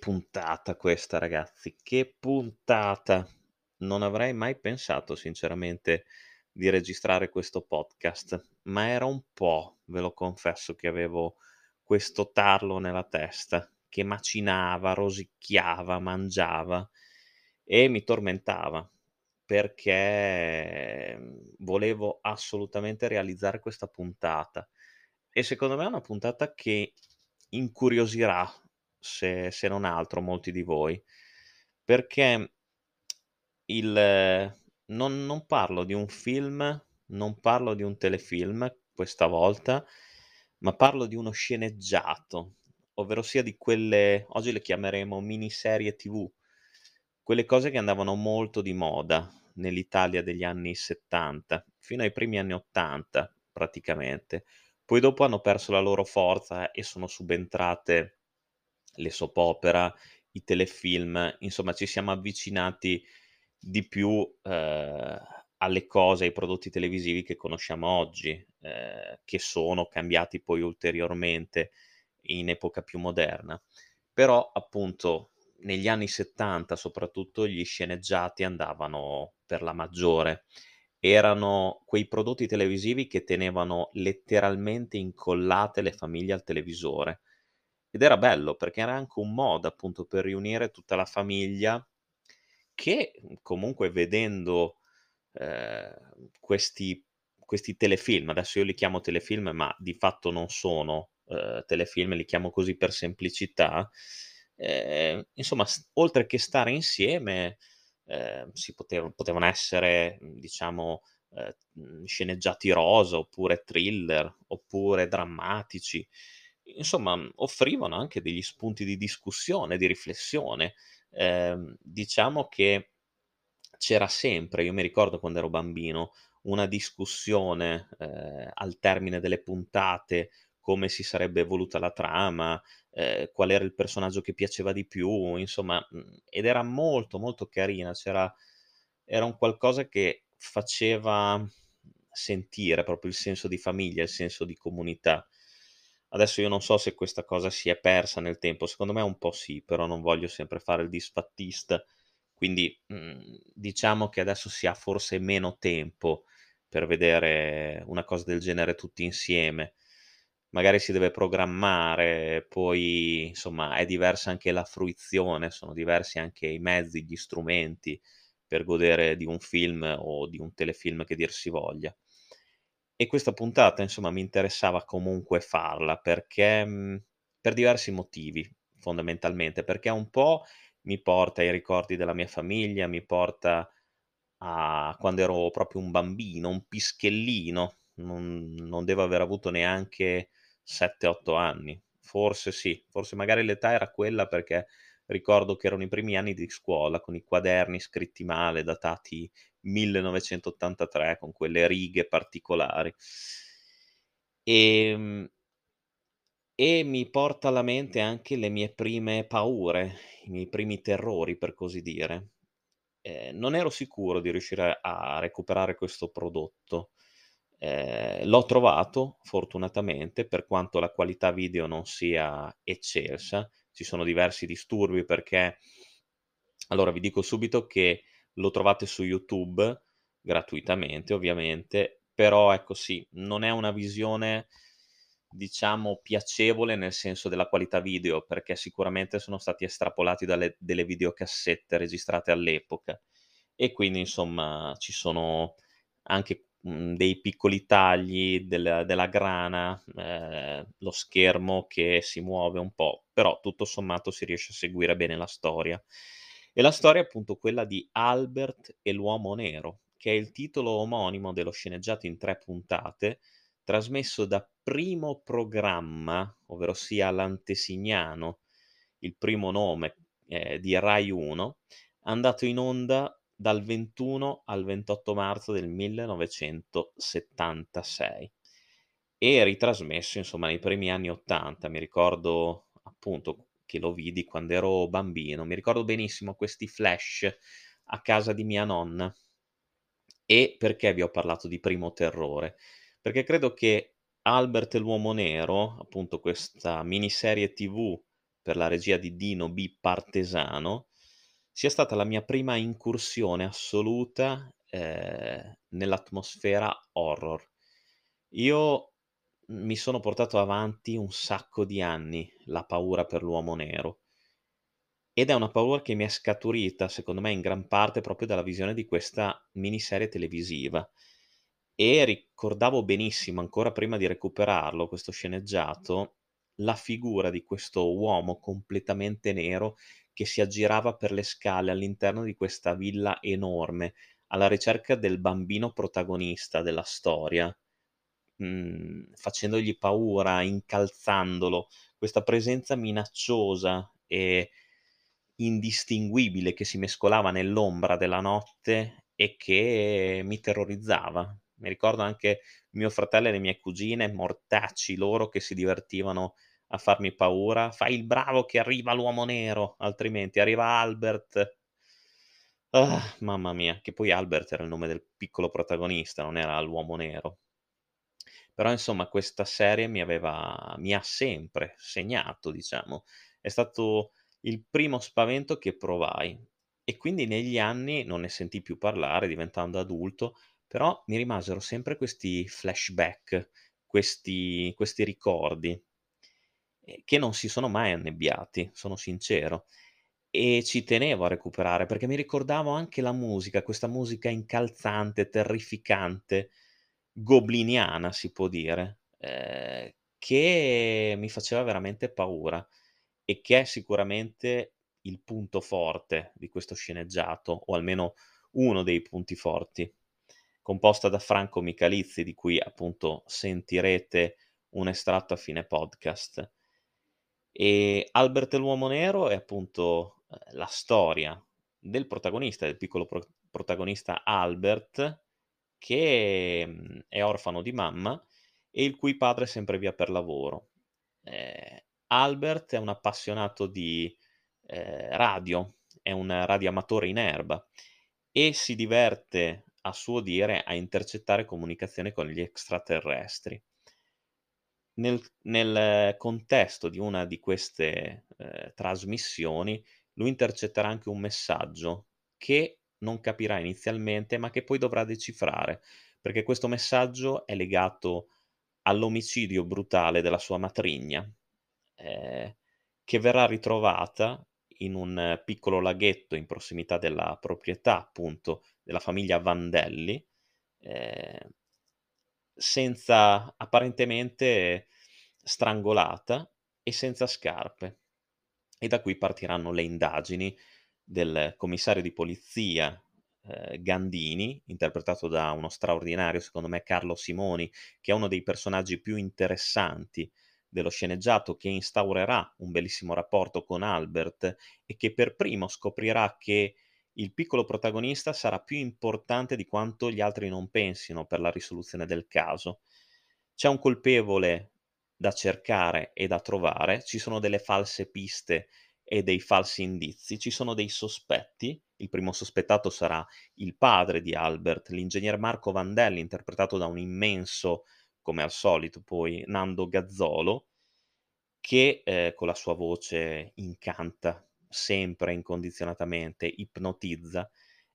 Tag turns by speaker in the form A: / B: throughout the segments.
A: Puntata questa ragazzi, che puntata! Non avrei mai pensato sinceramente di registrare questo podcast, ma era un po', ve lo confesso, che avevo questo tarlo nella testa, che macinava, rosicchiava, mangiava e mi tormentava perché volevo assolutamente realizzare questa puntata e secondo me è una puntata che incuriosirà, se, se non altro, molti di voi, perché il, non, non parlo di un film, non parlo di un telefilm questa volta, ma parlo di uno sceneggiato, ovvero sia di quelle, oggi le chiameremo miniserie TV, quelle cose che andavano molto di moda nell'Italia degli anni 70, fino ai primi anni 80 praticamente. Poi dopo hanno perso la loro forza e sono subentrate le soap opera, i telefilm, insomma ci siamo avvicinati di più eh, alle cose, ai prodotti televisivi che conosciamo oggi, eh, che sono cambiati poi ulteriormente in epoca più moderna. Però appunto negli anni 70 soprattutto gli sceneggiati andavano per la maggiore. Erano quei prodotti televisivi che tenevano letteralmente incollate le famiglie al televisore. Ed era bello perché era anche un modo appunto per riunire tutta la famiglia che comunque vedendo eh, questi, questi telefilm, adesso io li chiamo telefilm ma di fatto non sono eh, telefilm, li chiamo così per semplicità, eh, insomma, oltre che stare insieme, eh, si potev- potevano essere, diciamo, eh, sceneggiati rosa, oppure thriller, oppure drammatici. Insomma, offrivano anche degli spunti di discussione, di riflessione. Ehm, diciamo che c'era sempre, io mi ricordo quando ero bambino, una discussione eh, al termine delle puntate come si sarebbe evoluta la trama, eh, qual era il personaggio che piaceva di più, insomma, mhmm, ed era molto, molto carina, c'era era un qualcosa che faceva sentire proprio il senso di famiglia, il senso di comunità. Adesso io non so se questa cosa si è persa nel tempo, secondo me un po' sì, però non voglio sempre fare il disfattista, quindi, mhmm, diciamo che adesso si ha forse meno tempo per vedere una cosa del genere tutti insieme magari si deve programmare, poi insomma è diversa anche la fruizione, sono diversi anche i mezzi, gli strumenti per godere di un film o di un telefilm che dir si voglia. E questa puntata insomma mi interessava comunque farla perché mhmm, per diversi motivi fondamentalmente, perché un po' mi porta ai ricordi della mia famiglia, mi porta a quando ero proprio un bambino, un pischellino, non non devo aver avuto neanche 7, 8 anni. Forse sì, forse magari l'età era quella perché ricordo che erano i primi anni di scuola con i quaderni scritti male, datati 1983, con quelle righe particolari. Ehm, e mi porta alla mente anche le mie prime paure, i miei primi terrori, per così dire. Ehm, non ero sicuro di riuscire a recuperare questo prodotto. Ehm, l'ho trovato fortunatamente, per quanto la qualità video non sia eccelsa, ci sono diversi disturbi perché allora vi dico subito che lo trovate su YouTube gratuitamente ovviamente, però ecco sì, non è una visione diciamo piacevole nel senso della qualità video, perché sicuramente sono stati estrapolati dalle delle videocassette registrate all'epoca e quindi insomma ci sono anche mhmm, dei piccoli tagli del della grana, ehm, lo schermo che si muove un po', però tutto sommato si riesce a seguire bene la storia. E la storia è appunto quella di Albert e l'uomo nero, che è il titolo omonimo dello sceneggiato in 3 puntate, trasmesso da Primo Programma, ovverosia l'Antesignano, il primo nome, ehm, di Rai 1, andato in onda dal 21 al 28 marzo del 1976 e ritrasmesso insomma nei primi anni 80. Mi ricordo appunto che lo vidi quando ero bambino, mi ricordo benissimo questi flash a casa di mia nonna. E perché vi ho parlato di Primo Terrore? Perché credo che Albert e l'uomo nero, appunto questa miniserie TV per la regia di Dino B. Partesano, sia stata la mia prima incursione assoluta, ehm, nell'atmosfera horror. Io mi sono portato avanti un sacco di anni la paura per l'uomo nero. Ed è una paura che mi è scaturita, secondo me, in gran parte proprio dalla visione di questa miniserie televisiva. E ricordavo benissimo, ancora prima di recuperarlo, questo sceneggiato, la figura di questo uomo completamente nero che si aggirava per le scale all'interno di questa villa enorme, alla ricerca del bambino protagonista della storia, mhmm, facendogli paura, incalzandolo, questa presenza minacciosa e indistinguibile che si mescolava nell'ombra della notte e che mi terrorizzava. Mi ricordo anche mio fratello e le mie cugine, mortacci loro, che si divertivano a farmi paura. "Fai il bravo che arriva l'uomo nero, altrimenti arriva Albert". Ah, mamma mia, che poi Albert era il nome del piccolo protagonista, non era l'uomo nero. Però insomma questa serie mi aveva mi ha sempre segnato, diciamo. È stato il primo spavento che provai e quindi negli anni non ne sentii più parlare diventando adulto, però mi rimasero sempre questi flashback, questi questi ricordi, ehm, che non si sono mai annebbiati, sono sincero. E ci tenevo a recuperare perché mi ricordavo anche la musica, questa musica incalzante, terrificante, gobliniana si può dire, ehm, che mi faceva veramente paura e che è sicuramente il punto forte di questo sceneggiato, o almeno uno dei punti forti. Composta da Franco Michalizzi, di cui appunto sentirete un estratto a fine podcast. E Albert e l'uomo nero è appunto, ehm, la storia del protagonista, del piccolo pro protagonista Albert, che, mhmm, è orfano di mamma e il cui padre è sempre via per lavoro. Ehm, Albert è un appassionato di, ehm, radio, è un radioamatore in erba e si diverte, a suo dire, a intercettare comunicazioni con gli extraterrestri. Nel nel contesto di una di queste, ehm, trasmissioni, lui intercetterà anche un messaggio che non capirà inizialmente, ma che poi dovrà decifrare, perché questo messaggio è legato all'omicidio brutale della sua matrigna, ehm, che verrà ritrovata in un piccolo laghetto in prossimità della proprietà, appunto, della famiglia Vandelli, ehm, senza apparentemente strangolata e senza scarpe. E da qui partiranno le indagini del commissario di polizia, ehm, Gandini, interpretato da uno straordinario, secondo me, Carlo Simoni, che è uno dei personaggi più interessanti dello sceneggiato, che instaurerà un bellissimo rapporto con Albert e che per primo scoprirà che il piccolo protagonista sarà più importante di quanto gli altri non pensino per la risoluzione del caso. C'è un colpevole da cercare e da trovare, ci sono delle false piste e dei falsi indizi, ci sono dei sospetti. Il primo sospettato sarà il padre di Albert, l'ingegner Marco Vandelli, interpretato da un immenso, come al solito poi, Nando Gazzolo, che, ehm, con la sua voce incanta sempre incondizionatamente, ipnotizza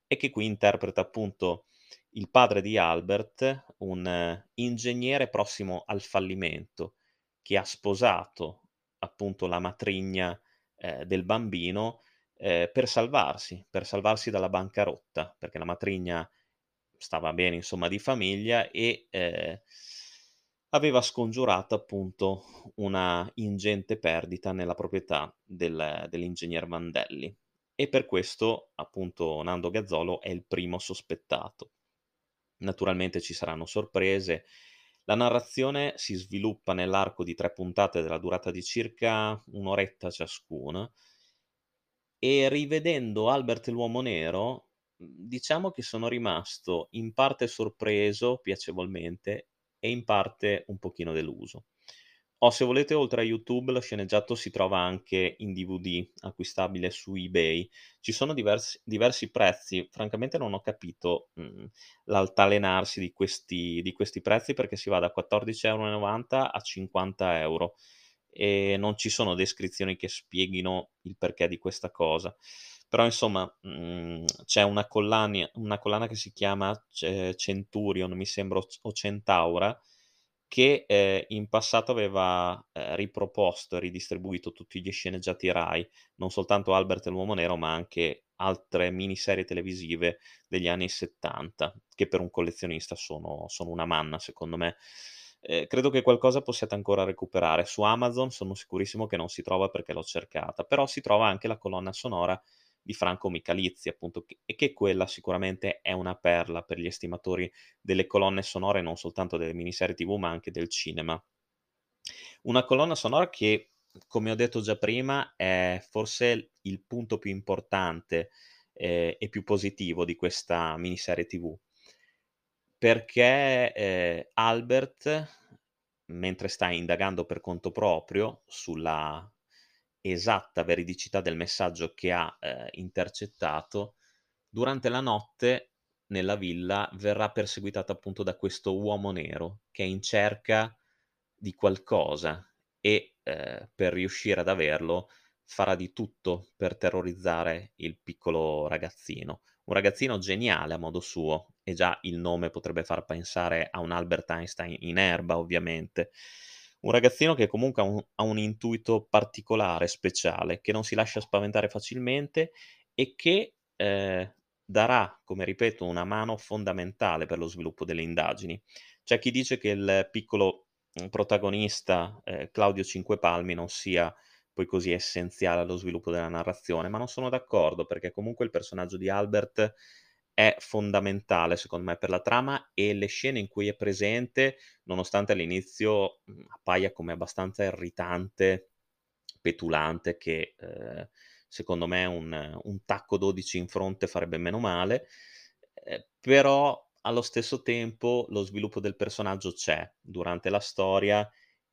A: e che qui interpreta appunto il padre di Albert, un ingegnere prossimo al fallimento, che ha sposato appunto la matrigna, ehm, del bambino, ehm, per salvarsi, per salvarsi dalla bancarotta, perché la matrigna stava bene insomma di famiglia e, ehm, aveva scongiurato appunto una ingente perdita nella proprietà del dell'ingegner Vandelli e per questo appunto Nando Gazzolo è il primo sospettato. Naturalmente ci saranno sorprese. La narrazione si sviluppa nell'arco di 3 puntate della durata di circa 1 oretta ciascuna. E rivedendo Albert l'uomo nero, diciamo che sono rimasto in parte sorpreso, piacevolmente, e in parte un pochino deluso. O se volete oltre a YouTube lo sceneggiato si trova anche in DVD, acquistabile su eBay. Ci sono diversi diversi prezzi, francamente non ho capito, mhmm, l'altalenarsi di questi di questi prezzi perché si va da 14,90 € a 50 €. e non ci sono descrizioni che spieghino il perché di questa cosa. Però insomma, mhmm, c'è una collania una collana che si chiama Ce Centurion, mi sembra, o Centaura, che, ehm, in passato aveva, ehm, riproposto e ridistribuito tutti gli sceneggiati Rai, non soltanto Albert e l'uomo nero, ma anche altre miniserie televisive degli anni '70, che per un collezionista sono sono una manna secondo me. Ehm, credo che qualcosa possiate ancora recuperare. Su Amazon sono sicurissimo che non si trova perché l'ho cercata, però si trova anche la colonna sonora di Franco Michalizzi, appunto, e che quella sicuramente è una perla per gli estimatori delle colonne sonore, non soltanto delle miniserie TV, ma anche del cinema. Una colonna sonora che, come ho detto già prima, è forse il punto più importante, ehm, e più positivo di questa miniserie TV. Perché, ehm, Albert, mentre sta indagando per conto proprio sulla esatta veridicità del messaggio che ha, ehm, intercettato, durante la notte nella villa verrà perseguitato appunto da questo uomo nero che è in cerca di qualcosa e, ehm, per riuscire ad averlo farà di tutto per terrorizzare il piccolo ragazzino. Un ragazzino geniale a modo suo e già il nome potrebbe far pensare a un Albert Einstein in erba ovviamente. Un ragazzino che comunque ha un ha un intuito particolare, speciale, che non si lascia spaventare facilmente e che, ehm, darà, come ripeto, una mano fondamentale per lo sviluppo delle indagini. C'è chi dice che il piccolo, mhmm, protagonista, ehm, Claudio Cinquepalmi, non sia poi così essenziale allo sviluppo della narrazione, ma non sono d'accordo perché comunque il personaggio di Albert è fondamentale secondo me per la trama e le scene in cui è presente, nonostante all'inizio, mhmm, appaia come abbastanza irritante, petulante, che, ehm, secondo me un un tacco 12 in fronte farebbe meno male, ehm, però allo stesso tempo lo sviluppo del personaggio c'è durante la storia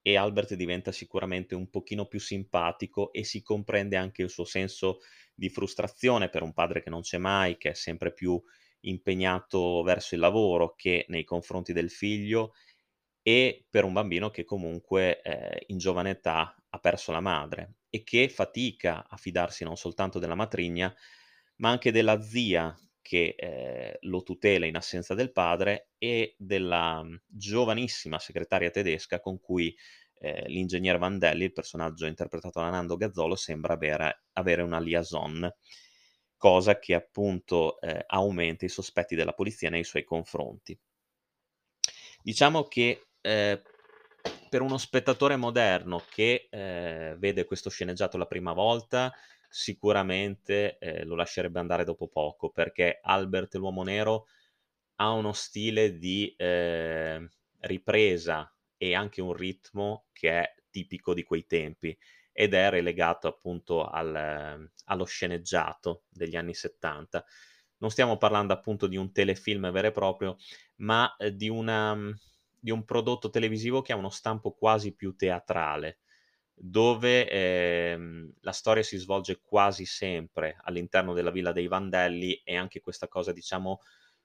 A: e Albert diventa sicuramente un pochino più simpatico e si comprende anche il suo senso di frustrazione per un padre che non c'è mai, che è sempre più impegnato verso il lavoro che nei confronti del figlio e per un bambino che comunque, ehm, in giovane età ha perso la madre e che fatica a fidarsi non soltanto della matrigna, ma anche della zia che, ehm, lo tutela in assenza del padre e della, mhmm, giovanissima segretaria tedesca con cui, ehm, l'ingegner Vandelli, il personaggio interpretato da Nando Gazzolo, sembra avere avere una liaison, cosa che appunto, ehm, aumenta i sospetti della polizia nei suoi confronti. Diciamo che, ehm, per uno spettatore moderno che, ehm, vede questo sceneggiato la prima volta, sicuramente, ehm, lo lascerebbe andare dopo poco, perché Albert l'uomo nero ha uno stile di, ehm, ripresa e anche un ritmo che è tipico di quei tempi ed è relegato appunto al allo sceneggiato degli anni '70. Non stiamo parlando appunto di un telefilm vero e proprio, ma, ehm, di una di un prodotto televisivo che ha uno stampo quasi più teatrale, dove, ehm, la storia si svolge quasi sempre all'interno della villa dei Vandelli e anche questa cosa, diciamo,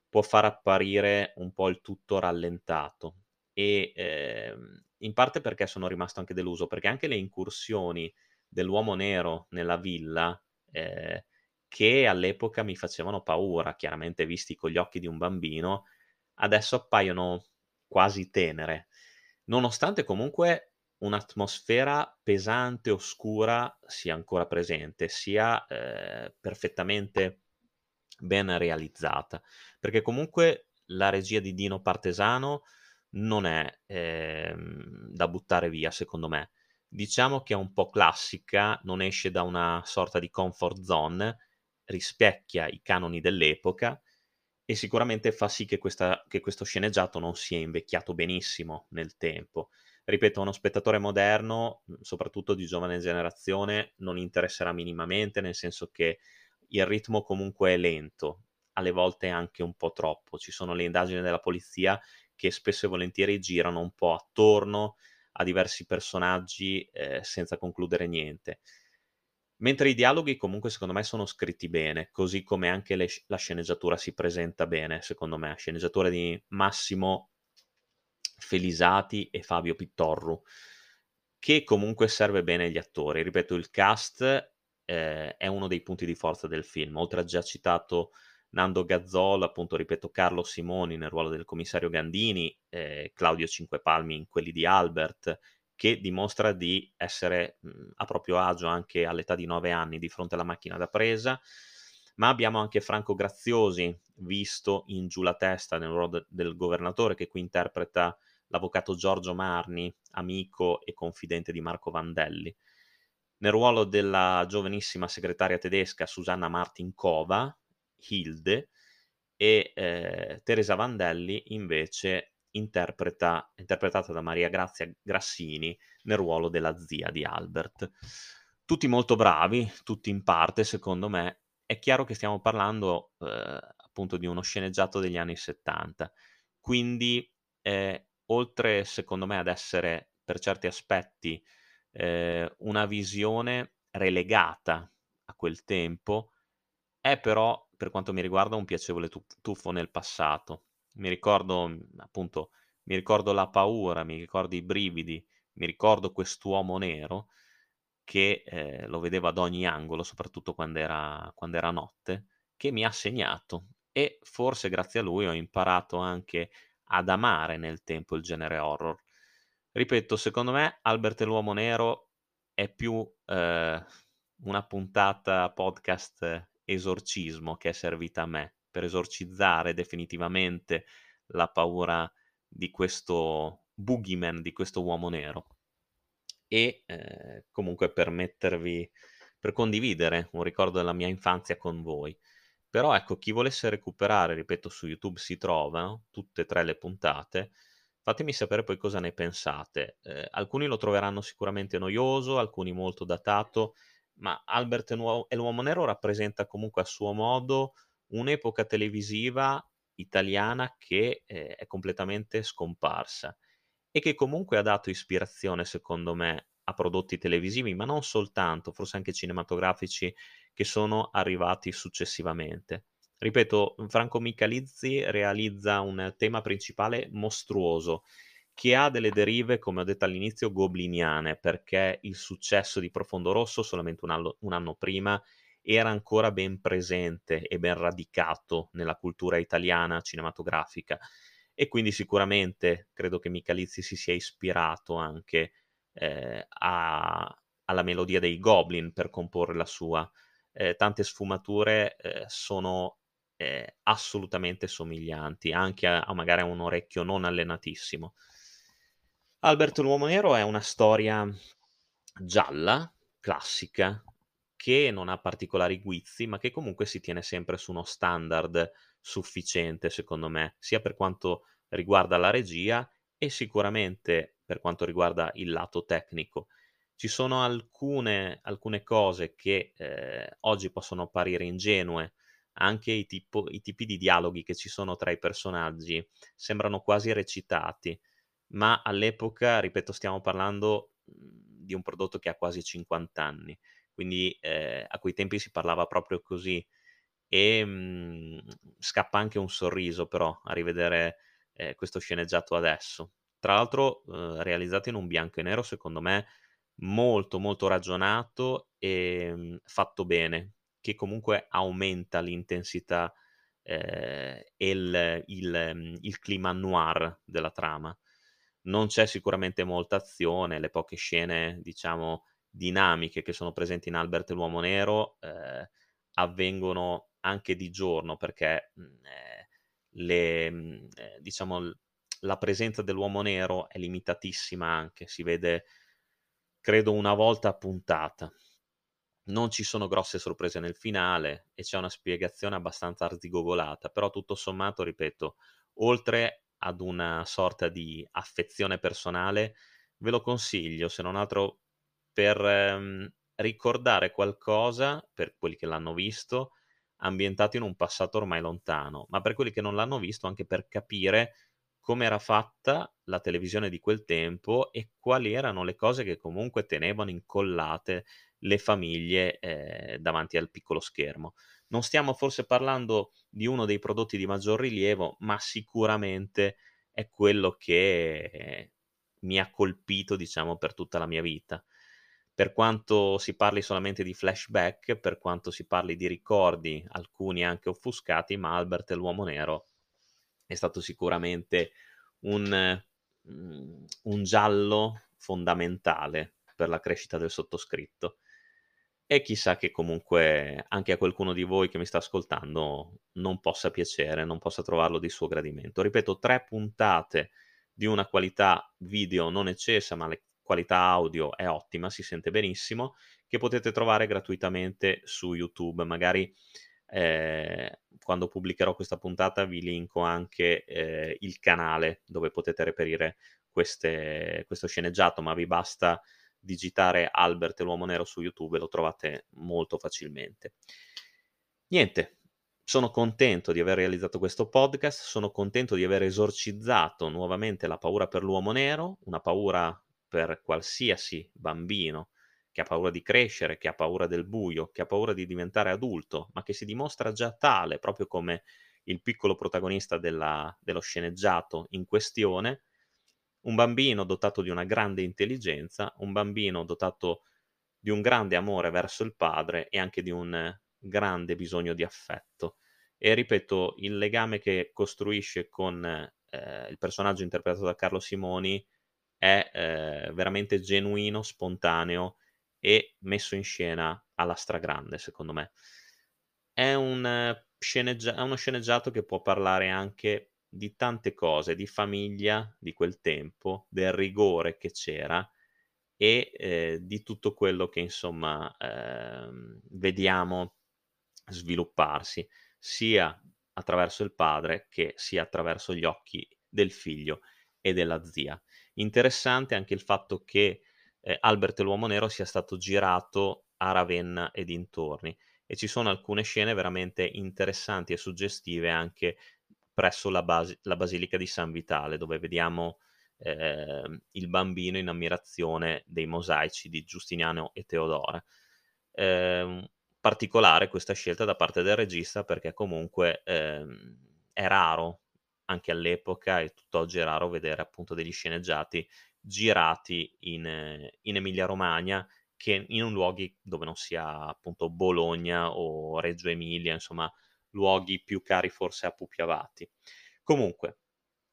A: può far apparire un po' il tutto rallentato. E, ehm, in parte perché sono rimasto anche deluso, perché anche le incursioni dell'uomo nero nella villa, ehm, che all'epoca mi facevano paura, chiaramente visti con gli occhi di un bambino, adesso appaiono quasi tenere, nonostante comunque un'atmosfera pesante, oscura sia ancora presente, sia, ehm, perfettamente ben realizzata, perché comunque la regia di Dino Partesano non è, ehm, da buttare via secondo me. Diciamo che è un po' classica, non esce da una sorta di comfort zone, rispecchia i canoni dell'epoca e sicuramente fa sì che questa che questo sceneggiato non sia invecchiato benissimo nel tempo. Ripeto, uno spettatore moderno, mhmm, soprattutto di giovane generazione, non interesserà minimamente, nel senso che il ritmo comunque è lento, alle volte anche un po' troppo. Ci sono le indagini della polizia che spesso e volentieri girano un po' attorno a diversi personaggi, ehm, senza concludere niente. Mentre i dialoghi comunque secondo me sono scritti bene, così come anche le la sceneggiatura si presenta bene, secondo me. Sceneggiatura di Massimo Felisati e Fabio Pittorru. che comunque serve bene agli attori. Ripeto, il cast, ehm, è uno dei punti di forza del film. Oltre al già citato Nando Gazzol, appunto, ripeto, Carlo Simoni nel ruolo del commissario Gandini, ehm, Claudio Cinquepalmi in quelli di Albert, che dimostra di essere, mhmm, a proprio agio anche all'età di 9 anni di fronte alla macchina da presa, ma abbiamo anche Franco Graziosi, visto in Giù la testa nel ruolo de del governatore, che qui interpreta l'avvocato Giorgio Marni, amico e confidente di Marco Vandelli. Nel ruolo della giovanissima segretaria tedesca Susanna Martin-Kova, Hilde, e eh, Teresa Vandelli invece interpreta, interpretata da Maria Grazia Grassini nel ruolo della zia di Albert. Tutti molto bravi, tutti in parte secondo me. È chiaro che stiamo parlando eh, appunto di uno sceneggiato degli anni 70, quindi eh, oltre secondo me ad essere per certi aspetti eh, una visione relegata a quel tempo, è però per quanto mi riguarda un piacevole tuffo nel passato. Mi ricordo appunto, mi ricordo la paura, mi ricordo i brividi, mi ricordo quest'uomo nero che eh, lo vedevo ad ogni angolo, soprattutto quando era, quando era notte, che mi ha segnato e forse grazie a lui ho imparato anche ad amare nel tempo il genere horror. Ripeto, secondo me Albert e l'uomo nero è più eh, una puntata podcast esorcismo che è servita a me per esorcizzare definitivamente la paura di questo boogeyman, di questo uomo nero e eh, comunque per mettervi, per condividere un ricordo della mia infanzia con voi. Però ecco, chi volesse recuperare, ripeto, su YouTube si trovano tutte e tre le puntate. Fatemi sapere poi cosa ne pensate. Eh, alcuni lo troveranno sicuramente noioso, alcuni molto datato, ma Albert e l'Uomo Nero rappresenta comunque a suo modo un'epoca televisiva italiana che eh, è completamente scomparsa e che comunque ha dato ispirazione, secondo me, a prodotti televisivi, ma non soltanto, forse anche cinematografici che sono arrivati successivamente. Ripeto, Franco Michalizzi realizza un tema principale mostruoso che ha delle derive, come ho detto all'inizio, gobliniane, perché il successo di Profondo Rosso solamente un anno, un anno prima era ancora ben presente e ben radicato nella cultura italiana cinematografica e quindi sicuramente credo che Michalizzi si sia ispirato anche eh, a, alla melodia dei Goblin per comporre la sua. Eh, tante sfumature eh, sono eh, assolutamente somiglianti, anche a, a, magari a un orecchio non allenatissimo. Albert l'uomo nero è una storia gialla, classica, che non ha particolari guizzi, ma che comunque si tiene sempre su uno standard sufficiente, secondo me, sia per quanto riguarda la regia e sicuramente per quanto riguarda il lato tecnico. Ci sono alcune, alcune cose che eh, oggi possono apparire ingenue, anche i, tipo, i tipi di dialoghi che ci sono tra i personaggi sembrano quasi recitati, ma all'epoca, ripeto, stiamo parlando mhmm, di un prodotto che ha quasi 50 anni, quindi eh, a quei tempi si parlava proprio così e mh, mhmm, scappa anche un sorriso però a rivedere eh, questo sceneggiato adesso. Tra l'altro eh, realizzato in un bianco e nero, secondo me molto molto ragionato e mh, fatto bene, che comunque aumenta l'intensità eh, e il, il, mhmm, il clima noir della trama. Non c'è sicuramente molta azione, le poche scene, diciamo, dinamiche che sono presenti in Albert e l'Uomo Nero eh, avvengono anche di giorno perché mhmm, eh, le, mhmm, eh, diciamo, la presenza dell'uomo nero è limitatissima anche, si vede credo una volta a puntata. Non ci sono grosse sorprese nel finale e c'è una spiegazione abbastanza arzigogolata, però tutto sommato, ripeto, oltre ad una sorta di affezione personale, ve lo consiglio, se non altro per ehm, ricordare qualcosa, per quelli che l'hanno visto, ambientato in un passato ormai lontano, ma per quelli che non l'hanno visto anche per capire come era fatta la televisione di quel tempo e quali erano le cose che comunque tenevano incollate le famiglie eh, davanti al piccolo schermo. Non stiamo forse parlando di uno dei prodotti di maggior rilievo, ma sicuramente è quello che mi ha colpito, diciamo, per tutta la mia vita. Per quanto si parli solamente di flashback, per quanto si parli di ricordi, alcuni anche offuscati, ma Albert e l'uomo nero è stato sicuramente un, mhmm, un giallo fondamentale per la crescita del sottoscritto. E chissà che comunque anche a qualcuno di voi che mi sta ascoltando non possa piacere, non possa trovarlo di suo gradimento. Ripeto, tre puntate di una qualità video non eccessa, ma le qualità audio è ottima, si sente benissimo, che potete trovare gratuitamente su YouTube. Magari eh, quando pubblicherò questa puntata vi linko anche eh, il canale dove potete reperire queste, questo sceneggiato, ma vi basta digitare Albert e l'uomo nero su YouTube e lo trovate molto facilmente. Niente, sono contento di aver realizzato questo podcast, sono contento di aver esorcizzato nuovamente la paura per l'uomo nero, una paura per qualsiasi bambino che ha paura di crescere, che ha paura del buio, che ha paura di diventare adulto, ma che si dimostra già tale, proprio come il piccolo protagonista della, dello sceneggiato in questione, un bambino dotato di una grande intelligenza, un bambino dotato di un grande amore verso il padre e anche di un grande bisogno di affetto. E ripeto, il legame che costruisce con eh, il personaggio interpretato da Carlo Simoni è eh, veramente genuino, spontaneo e messo in scena alla stragrande, secondo me. È, un sceneggia- è uno sceneggiato che può parlare anche di tante cose, di famiglia di quel tempo, del rigore che c'era e eh, di tutto quello che insomma eh, vediamo svilupparsi sia attraverso il padre che sia attraverso gli occhi del figlio e della zia. Interessante anche il fatto che eh, Albert e l'uomo nero sia stato girato a Ravenna e dintorni e ci sono alcune scene veramente interessanti e suggestive anche presso la, basi- la Basilica di San Vitale dove vediamo eh, il bambino in ammirazione dei mosaici di Giustiniano e Teodora. Eh, particolare questa scelta da parte del regista perché comunque ehm, è raro anche all'epoca e tutt'oggi è raro vedere appunto degli sceneggiati girati in, in Emilia Romagna che in luoghi dove non sia appunto Bologna o Reggio Emilia, insomma luoghi più cari forse a Pupi Avati. Comunque,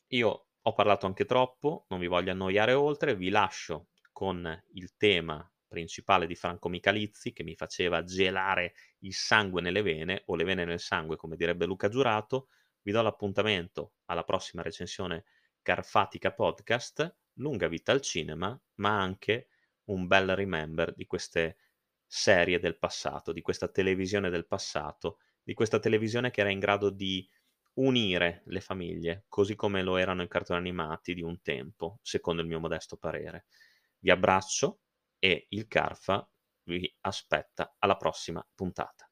A: io ho parlato anche troppo, non vi voglio annoiare oltre, vi lascio con il tema principale di Franco Michalizzi che mi faceva gelare il sangue nelle vene o le vene nel sangue, come direbbe Luca Giurato, vi do l'appuntamento alla prossima recensione Carfatica Podcast, lunga vita al cinema, ma anche un bel remember di queste serie del passato, di questa televisione del passato, di questa televisione che era in grado di unire le famiglie, così come lo erano i cartoni animati di un tempo, secondo il mio modesto parere. Vi abbraccio e il Carfa vi aspetta alla prossima puntata.